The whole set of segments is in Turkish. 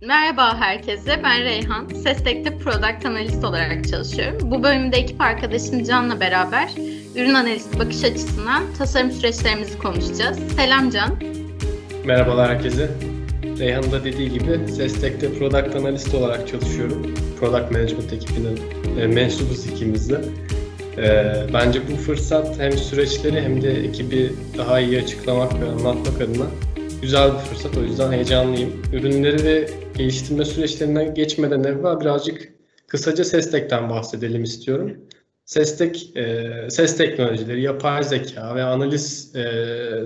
Merhaba herkese, ben Reyhan. Sestek'te Product Analist olarak çalışıyorum. Bu bölümde ekip arkadaşım Can'la beraber ürün analisti bakış açısından tasarım süreçlerimizi konuşacağız. Selam Can. Merhabalar herkese. Reyhan da dediği gibi Sestek'te Product Analist olarak çalışıyorum. Product Management ekibinin e, mensubuz ikimiz de. E, bence bu fırsat hem süreçleri hem de ekibi daha iyi açıklamak ve anlatmak adına güzel bir fırsat. O yüzden heyecanlıyım. Ürünleri ve geliştirme süreçlerinden geçmeden evvel birazcık kısaca Sestek'ten bahsedelim istiyorum. Sestek, e, ses teknolojileri, yapay zeka ve analiz e,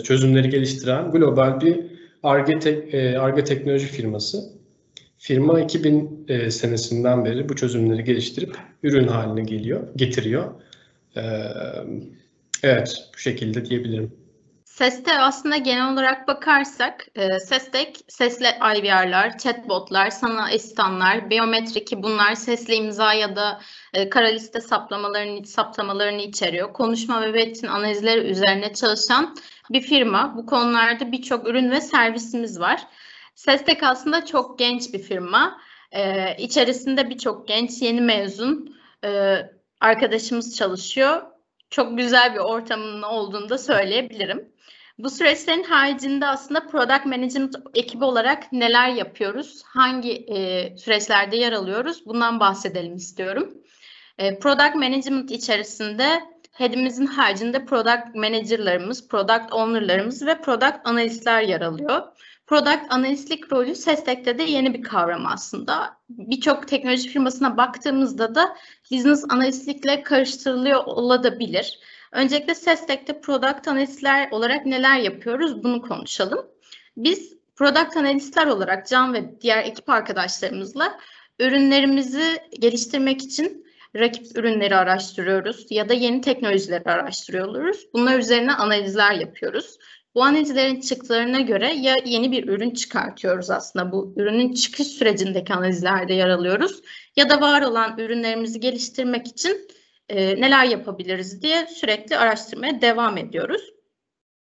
çözümleri geliştiren global bir ARGE, te, e, teknoloji firması. Firma 2000 e, senesinden beri bu çözümleri geliştirip ürün haline geliyor, getiriyor. E, evet, bu şekilde diyebilirim. Seste aslında genel olarak bakarsak e, Sestek sesli IVR'lar, chatbotlar, sanal asistanlar, biyometri ki bunlar sesli imza ya da e, kara liste saptamalarını, saptamalarını içeriyor. Konuşma ve metin analizleri üzerine çalışan bir firma. Bu konularda birçok ürün ve servisimiz var. Sestek aslında çok genç bir firma. E, içerisinde birçok genç, yeni mezun e, arkadaşımız çalışıyor. Çok güzel bir ortamının olduğunu da söyleyebilirim. Bu süreçlerin haricinde aslında product management ekibi olarak neler yapıyoruz? Hangi e, süreçlerde yer alıyoruz? Bundan bahsedelim istiyorum. E, product management içerisinde head'imizin haricinde product manager'larımız, product owner'larımız ve product analistler yer alıyor. Product analistlik rolü SESTEC'te de yeni bir kavram aslında. Birçok teknoloji firmasına baktığımızda da business analistlikle karıştırılıyor olabilir. Öncelikle SESTEC'te product analistler olarak neler yapıyoruz bunu konuşalım. Biz product analistler olarak Can ve diğer ekip arkadaşlarımızla ürünlerimizi geliştirmek için rakip ürünleri araştırıyoruz ya da yeni teknolojileri araştırıyoruz. Bunlar üzerine analizler yapıyoruz. Bu analizlerin çıktılarına göre ya yeni bir ürün çıkartıyoruz aslında bu ürünün çıkış sürecindeki analizlerde yer alıyoruz ya da var olan ürünlerimizi geliştirmek için e, neler yapabiliriz diye sürekli araştırmaya devam ediyoruz.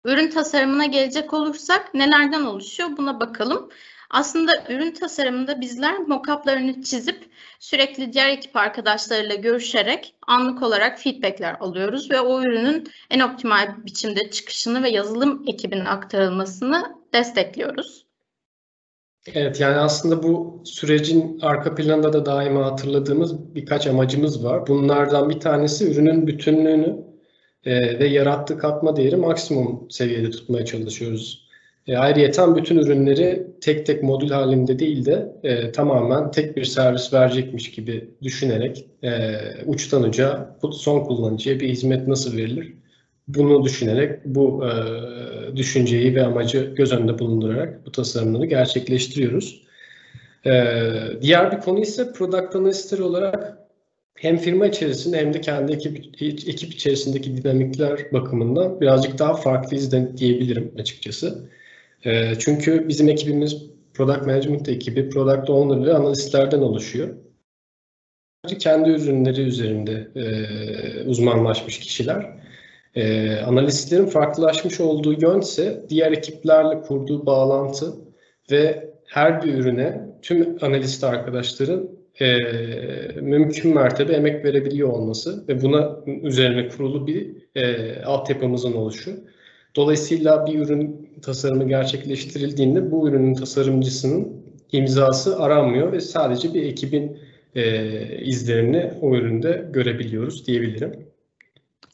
Ürün tasarımına gelecek olursak nelerden oluşuyor buna bakalım. Aslında ürün tasarımında bizler mockup'larını çizip sürekli diğer ekip arkadaşlarıyla görüşerek anlık olarak feedbackler alıyoruz ve o ürünün en optimal biçimde çıkışını ve yazılım ekibine aktarılmasını destekliyoruz. Evet yani aslında bu sürecin arka planında da daima hatırladığımız birkaç amacımız var. Bunlardan bir tanesi ürünün bütünlüğünü e, ve yarattığı katma değeri maksimum seviyede tutmaya çalışıyoruz. E, ayrıyeten bütün ürünleri tek tek modül halinde değil de e, tamamen tek bir servis verecekmiş gibi düşünerek e, uçtan uca son kullanıcıya bir hizmet nasıl verilir bunu düşünerek bu e, düşünceyi ve amacı göz önünde bulundurarak bu tasarımları gerçekleştiriyoruz. E, diğer bir konu ise product analistler olarak hem firma içerisinde hem de kendi ekip, ekip içerisindeki dinamikler bakımından birazcık daha farklıyız diyebilirim açıkçası. E, çünkü bizim ekibimiz Product Management ekibi, Product Owner ve analistlerden oluşuyor. Kendi ürünleri üzerinde e, uzmanlaşmış kişiler. E, analistlerin farklılaşmış olduğu yön ise diğer ekiplerle kurduğu bağlantı ve her bir ürüne tüm analist arkadaşların e, mümkün mertebe emek verebiliyor olması ve buna üzerine kurulu bir e, altyapımızın oluşu. Dolayısıyla bir ürün tasarımı gerçekleştirildiğinde bu ürünün tasarımcısının imzası aranmıyor ve sadece bir ekibin e, izlerini o üründe görebiliyoruz diyebilirim.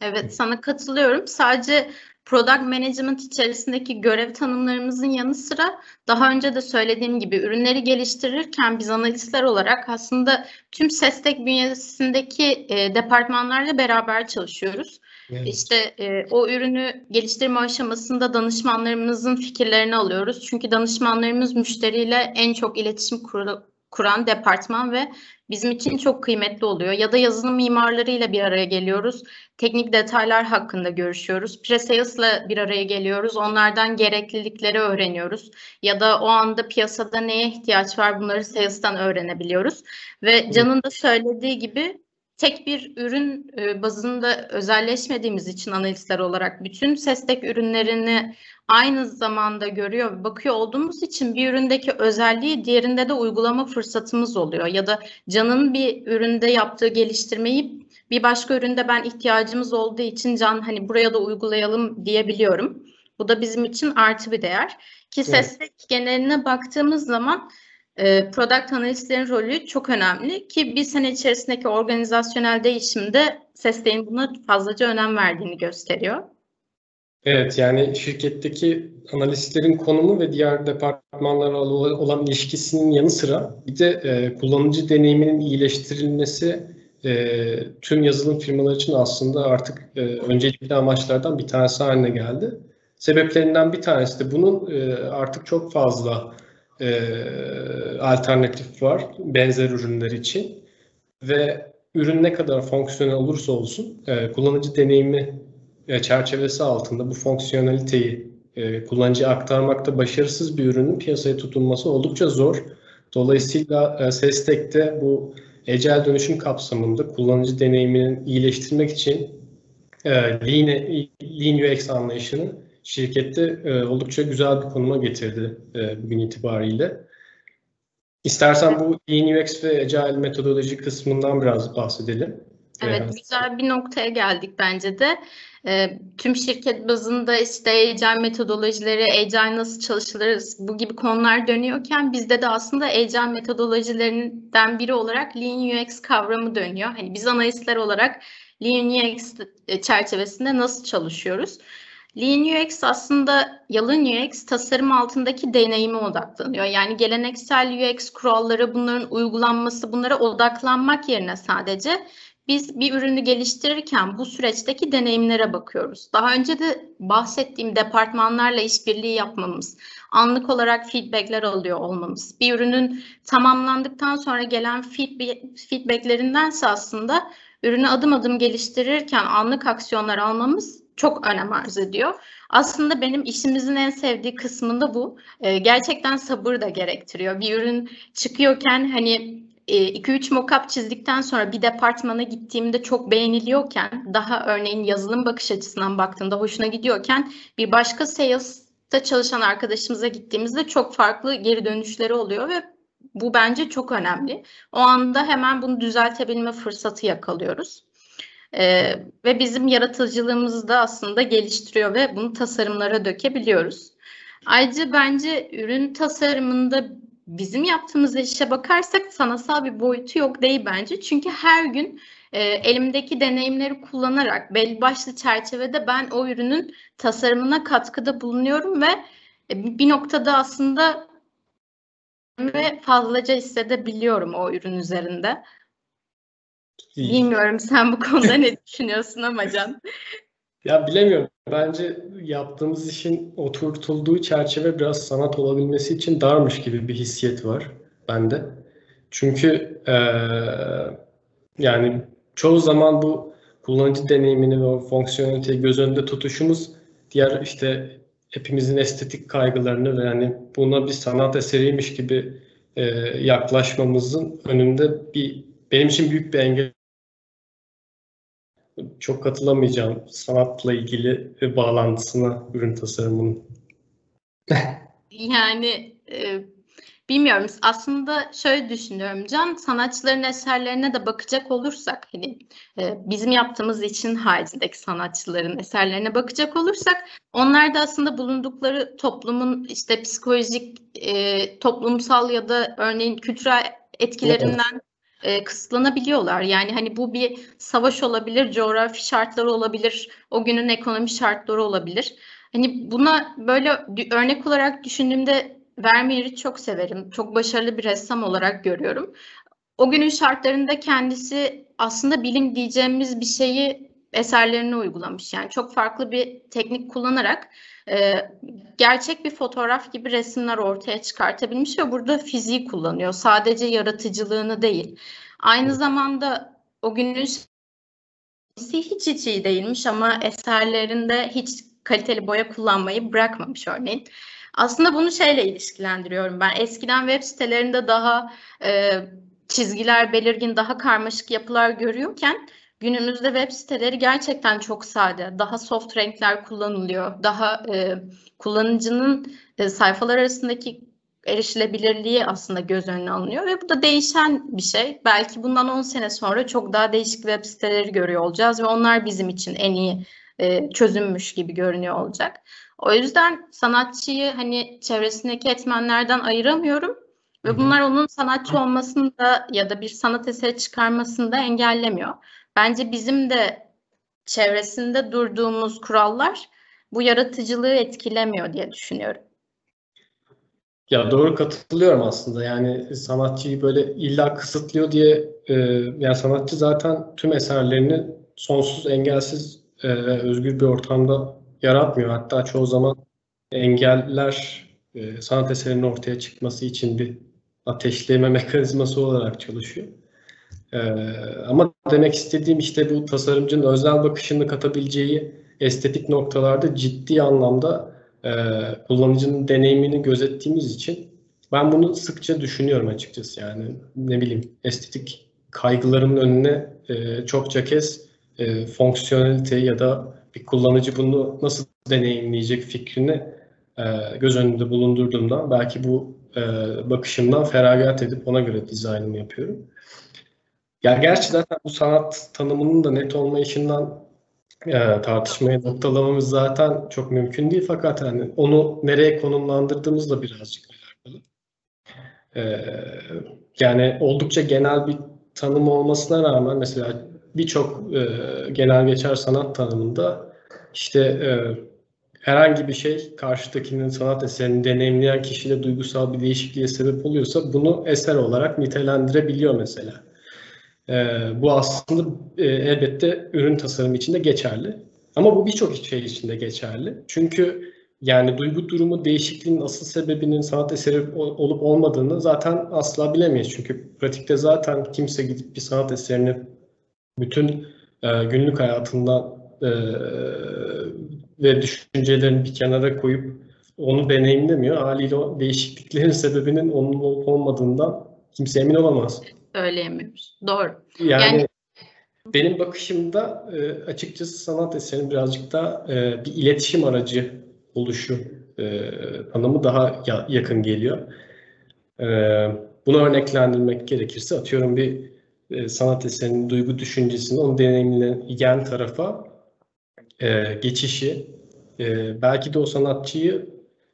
Evet sana katılıyorum. Sadece product management içerisindeki görev tanımlarımızın yanı sıra daha önce de söylediğim gibi ürünleri geliştirirken biz analistler olarak aslında tüm SESTEK bünyesindeki e, departmanlarla beraber çalışıyoruz. Evet. İşte e, o ürünü geliştirme aşamasında danışmanlarımızın fikirlerini alıyoruz. Çünkü danışmanlarımız müşteriyle en çok iletişim kur kuran departman ve bizim için çok kıymetli oluyor. Ya da yazılım mimarlarıyla bir araya geliyoruz. Teknik detaylar hakkında görüşüyoruz. Pre-sales'la bir araya geliyoruz. Onlardan gereklilikleri öğreniyoruz. Ya da o anda piyasada neye ihtiyaç var bunları sales'tan öğrenebiliyoruz. Ve Can'ın da söylediği gibi tek bir ürün e, bazında özelleşmediğimiz için analistler olarak bütün SESTEK ürünlerini aynı zamanda görüyor ve bakıyor olduğumuz için bir üründeki özelliği diğerinde de uygulama fırsatımız oluyor. Ya da Can'ın bir üründe yaptığı geliştirmeyi bir başka üründe ben ihtiyacımız olduğu için Can hani buraya da uygulayalım diyebiliyorum. Bu da bizim için artı bir değer. Ki SESTEK evet. geneline baktığımız zaman e, product analistlerin rolü çok önemli ki bir sene içerisindeki organizasyonel değişimde SESTEK'in buna fazlaca önem verdiğini gösteriyor. Evet yani şirketteki analistlerin konumu ve diğer departmanlarla olan ilişkisinin yanı sıra bir de e, kullanıcı deneyiminin iyileştirilmesi e, tüm yazılım firmaları için aslında artık e, öncelikli amaçlardan bir tanesi haline geldi. Sebeplerinden bir tanesi de bunun e, artık çok fazla e, alternatif var benzer ürünler için ve ürün ne kadar fonksiyonel olursa olsun e, kullanıcı deneyimi e, çerçevesi altında bu fonksiyoneliteyi e, kullanıcıya aktarmakta başarısız bir ürünün piyasaya tutulması oldukça zor. Dolayısıyla e, SESTEK'te bu ecel dönüşüm kapsamında kullanıcı deneyimini iyileştirmek için e, Lean, Lean UX anlayışını şirkette e, oldukça güzel bir konuma getirdi e, bugün itibariyle. İstersen bu Lean UX ve Agile metodoloji kısmından biraz bahsedelim. Evet, evet. güzel bir noktaya geldik bence de. E, tüm şirket bazında işte Agile metodolojileri, Agile nasıl çalışılır bu gibi konular dönüyorken bizde de aslında Agile metodolojilerinden biri olarak Lean UX kavramı dönüyor. Hani biz analistler olarak Lean UX çerçevesinde nasıl çalışıyoruz? Lean UX aslında yalın UX tasarım altındaki deneyime odaklanıyor. Yani geleneksel UX kuralları, bunların uygulanması, bunlara odaklanmak yerine sadece biz bir ürünü geliştirirken bu süreçteki deneyimlere bakıyoruz. Daha önce de bahsettiğim departmanlarla işbirliği yapmamız, anlık olarak feedbackler alıyor olmamız, bir ürünün tamamlandıktan sonra gelen feedbacklerindense aslında ürünü adım adım geliştirirken anlık aksiyonlar almamız çok önem arz ediyor. Aslında benim işimizin en sevdiği kısmında bu. Ee, gerçekten sabır da gerektiriyor. Bir ürün çıkıyorken hani 2-3 e, mockup çizdikten sonra bir departmana gittiğimde çok beğeniliyorken, daha örneğin yazılım bakış açısından baktığımda hoşuna gidiyorken bir başka sales'ta çalışan arkadaşımıza gittiğimizde çok farklı geri dönüşleri oluyor ve bu bence çok önemli. O anda hemen bunu düzeltebilme fırsatı yakalıyoruz. Ee, ve bizim yaratıcılığımızı da aslında geliştiriyor ve bunu tasarımlara dökebiliyoruz. Ayrıca bence ürün tasarımında bizim yaptığımız işe bakarsak sanatsal bir boyutu yok değil bence. Çünkü her gün e, elimdeki deneyimleri kullanarak belli başlı çerçevede ben o ürünün tasarımına katkıda bulunuyorum ve e, bir noktada aslında ve fazlaca hissedebiliyorum o ürün üzerinde. Bilmiyorum sen bu konuda ne düşünüyorsun ama Can? Ya bilemiyorum. Bence yaptığımız işin oturtulduğu çerçeve biraz sanat olabilmesi için darmış gibi bir hissiyet var bende. Çünkü ee, yani çoğu zaman bu kullanıcı deneyimini ve o fonksiyoneliteyi göz önünde tutuşumuz diğer işte hepimizin estetik kaygılarını ve yani buna bir sanat eseriymiş gibi e, yaklaşmamızın önünde bir benim için büyük bir engel. Çok katılamayacağım sanatla ilgili bağlantısına ürün tasarımının. yani e, bilmiyorum. Aslında şöyle düşünüyorum Can. Sanatçıların eserlerine de bakacak olursak hani e, bizim yaptığımız için haricindeki sanatçıların eserlerine bakacak olursak onlar da aslında bulundukları toplumun işte psikolojik e, toplumsal ya da örneğin kültürel etkilerinden evet e, kısıtlanabiliyorlar. Yani hani bu bir savaş olabilir, coğrafi şartları olabilir, o günün ekonomi şartları olabilir. Hani buna böyle örnek olarak düşündüğümde Vermeer'i çok severim. Çok başarılı bir ressam olarak görüyorum. O günün şartlarında kendisi aslında bilim diyeceğimiz bir şeyi eserlerine uygulamış. Yani çok farklı bir teknik kullanarak e, gerçek bir fotoğraf gibi resimler ortaya çıkartabilmiş ve burada fiziği kullanıyor. Sadece yaratıcılığını değil. Aynı zamanda o günün hiç hiç iyi değilmiş ama eserlerinde hiç kaliteli boya kullanmayı bırakmamış örneğin. Aslında bunu şeyle ilişkilendiriyorum ben. Eskiden web sitelerinde daha e, çizgiler belirgin, daha karmaşık yapılar görüyorken günümüzde web siteleri gerçekten çok sade. Daha soft renkler kullanılıyor. Daha e, kullanıcının e, sayfalar arasındaki erişilebilirliği aslında göz önüne alınıyor ve bu da değişen bir şey. Belki bundan 10 sene sonra çok daha değişik web siteleri görüyor olacağız ve onlar bizim için en iyi e, çözümmüş gibi görünüyor olacak. O yüzden sanatçıyı hani çevresindeki etmenlerden ayıramıyorum ve bunlar onun sanatçı olmasını da ya da bir sanat eseri çıkarmasını da engellemiyor. Bence bizim de çevresinde durduğumuz kurallar bu yaratıcılığı etkilemiyor diye düşünüyorum. Ya doğru katılıyorum aslında. Yani sanatçıyı böyle illa kısıtlıyor diye e, yani sanatçı zaten tüm eserlerini sonsuz, engelsiz e, özgür bir ortamda yaratmıyor. Hatta çoğu zaman engeller e, sanat eserinin ortaya çıkması için bir ateşleme mekanizması olarak çalışıyor. E, ama demek istediğim işte bu tasarımcının özel bakışını katabileceği estetik noktalarda ciddi anlamda e, kullanıcının deneyimini gözettiğimiz için ben bunu sıkça düşünüyorum açıkçası yani ne bileyim estetik kaygılarımın önüne e, çokça kez e, fonksiyonelite ya da bir kullanıcı bunu nasıl deneyimleyecek fikrini e, göz önünde bulundurduğumda belki bu e, bakışımdan feragat edip ona göre dizaynımı yapıyorum. Ya gerçi zaten bu sanat tanımının da net olmayışından e, tartışmaya noktalamamız zaten çok mümkün değil fakat hani onu nereye konumlandırdığımızla birazcık alakalı. E, yani oldukça genel bir tanım olmasına rağmen mesela birçok e, genel geçer sanat tanımında işte e, herhangi bir şey karşıdakinin sanat eserini deneyimleyen kişide duygusal bir değişikliğe sebep oluyorsa bunu eser olarak nitelendirebiliyor mesela. E, bu aslında e, elbette ürün tasarımı için de geçerli. Ama bu birçok şey için de geçerli. Çünkü yani duygu durumu değişikliğinin asıl sebebinin sanat eseri olup olmadığını zaten asla bilemeyiz. Çünkü pratikte zaten kimse gidip bir sanat eserini bütün e, günlük hayatından e, ve düşüncelerini bir kenara koyup onu deneyimlemiyor. Haliyle o değişikliklerin sebebinin onun olup olmadığından kimse emin olamaz. Söyleyemiyoruz. Doğru. Yani, yani benim bakışımda e, açıkçası sanat eserinin birazcık da e, bir iletişim aracı oluşu e, tanımı daha ya, yakın geliyor. E, bunu örneklendirmek gerekirse atıyorum bir e, sanat eserinin duygu düşüncesini onu deneyimleyen tarafa e, geçişi e, belki de o sanatçıyı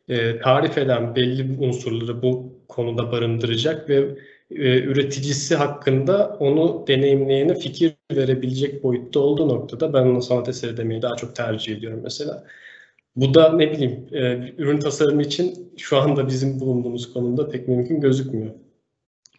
e, tarif eden belli unsurları bu konuda barındıracak ve e, üreticisi hakkında onu deneyimleyene fikir verebilecek boyutta olduğu noktada ben onu sanat eseri demeyi daha çok tercih ediyorum mesela. Bu da ne bileyim e, ürün tasarımı için şu anda bizim bulunduğumuz konumda pek mümkün gözükmüyor.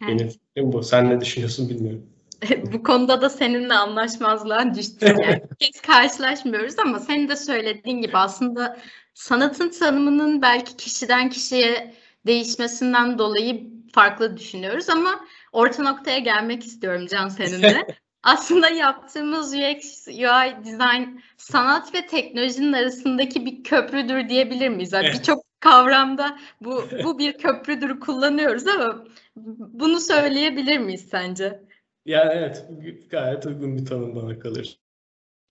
Evet. Benim fikrim bu. Sen ne düşünüyorsun bilmiyorum. bu konuda da seninle anlaşmazlığa düştük. Yani kez karşılaşmıyoruz ama senin de söylediğin gibi aslında sanatın tanımının belki kişiden kişiye değişmesinden dolayı farklı düşünüyoruz ama orta noktaya gelmek istiyorum Can seninle. aslında yaptığımız UX, UI design sanat ve teknolojinin arasındaki bir köprüdür diyebilir miyiz? Yani Birçok kavramda bu bu bir köprüdür kullanıyoruz ama bunu söyleyebilir miyiz sence? Ya evet, gayet uygun bir tanım bana kalır.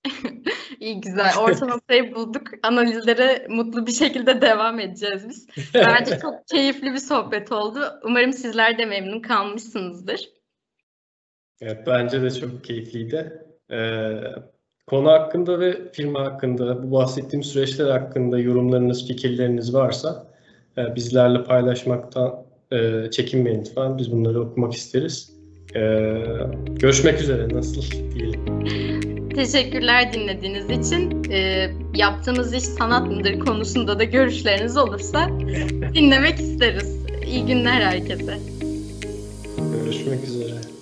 İyi güzel. Orta noktayı bulduk. Analizlere mutlu bir şekilde devam edeceğiz biz. Bence çok keyifli bir sohbet oldu. Umarım sizler de memnun kalmışsınızdır. Evet, bence de çok keyifliydi. Ee, konu hakkında ve firma hakkında, bu bahsettiğim süreçler hakkında yorumlarınız, fikirleriniz varsa e, bizlerle paylaşmaktan e, çekinmeyin lütfen. Biz bunları okumak isteriz. E, görüşmek üzere, nasıl diyelim. Teşekkürler dinlediğiniz için. E, yaptığımız iş sanat mıdır konusunda da görüşleriniz olursa dinlemek isteriz. İyi günler herkese. Görüşmek üzere.